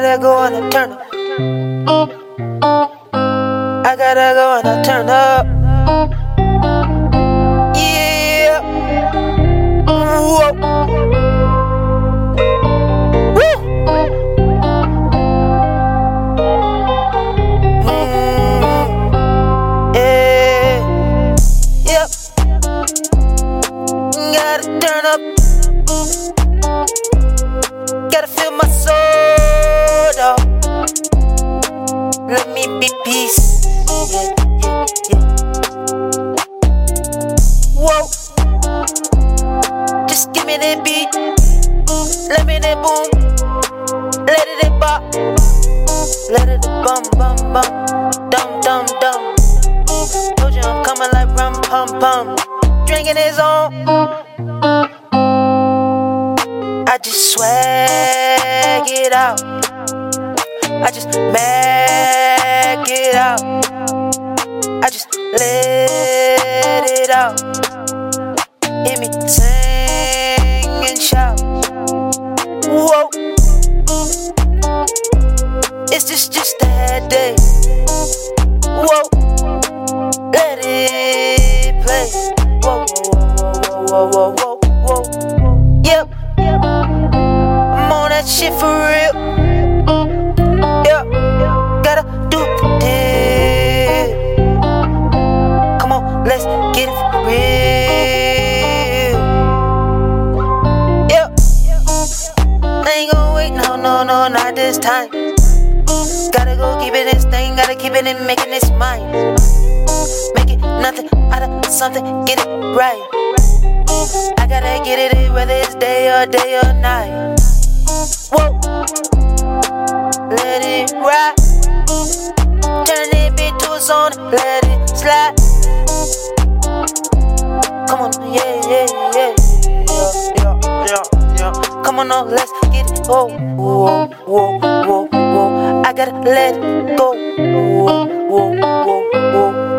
gotta go and I turn up. I gotta go and I turn up. Yeah. Whoa. Woo. Mmm. Yeah. Yep. Gotta turn up. Gotta feel my soul. Me that beat. Let me that boom. Let it hit bop. Let it bum bum bum. Dum dum dum. Told you I'm coming like rum pum pum. Drinking his own. I just swag it out. I just mag it out. I just let it out. Is this just bad day? Whoa. Let it play. Whoa, whoa, whoa, whoa, whoa, whoa. Yep. I'm on that shit for real. Yeah. Gotta do deal. Come on, let's get it for real. Yeah. I ain't gonna wait, no, no, no, not this time. Gotta keep it this thing, gotta keep it in making this mine. Make it nothing out of something, get it right. I gotta get it in whether it's day or day or night. Whoa, let it ride. Turn it bit to a song, let it slide. Come on, yeah, yeah, yeah, yeah, yeah, yeah. Come on, now, let's get it. Whoa, whoa, whoa, whoa. I gotta let go. Whoa, whoa, whoa.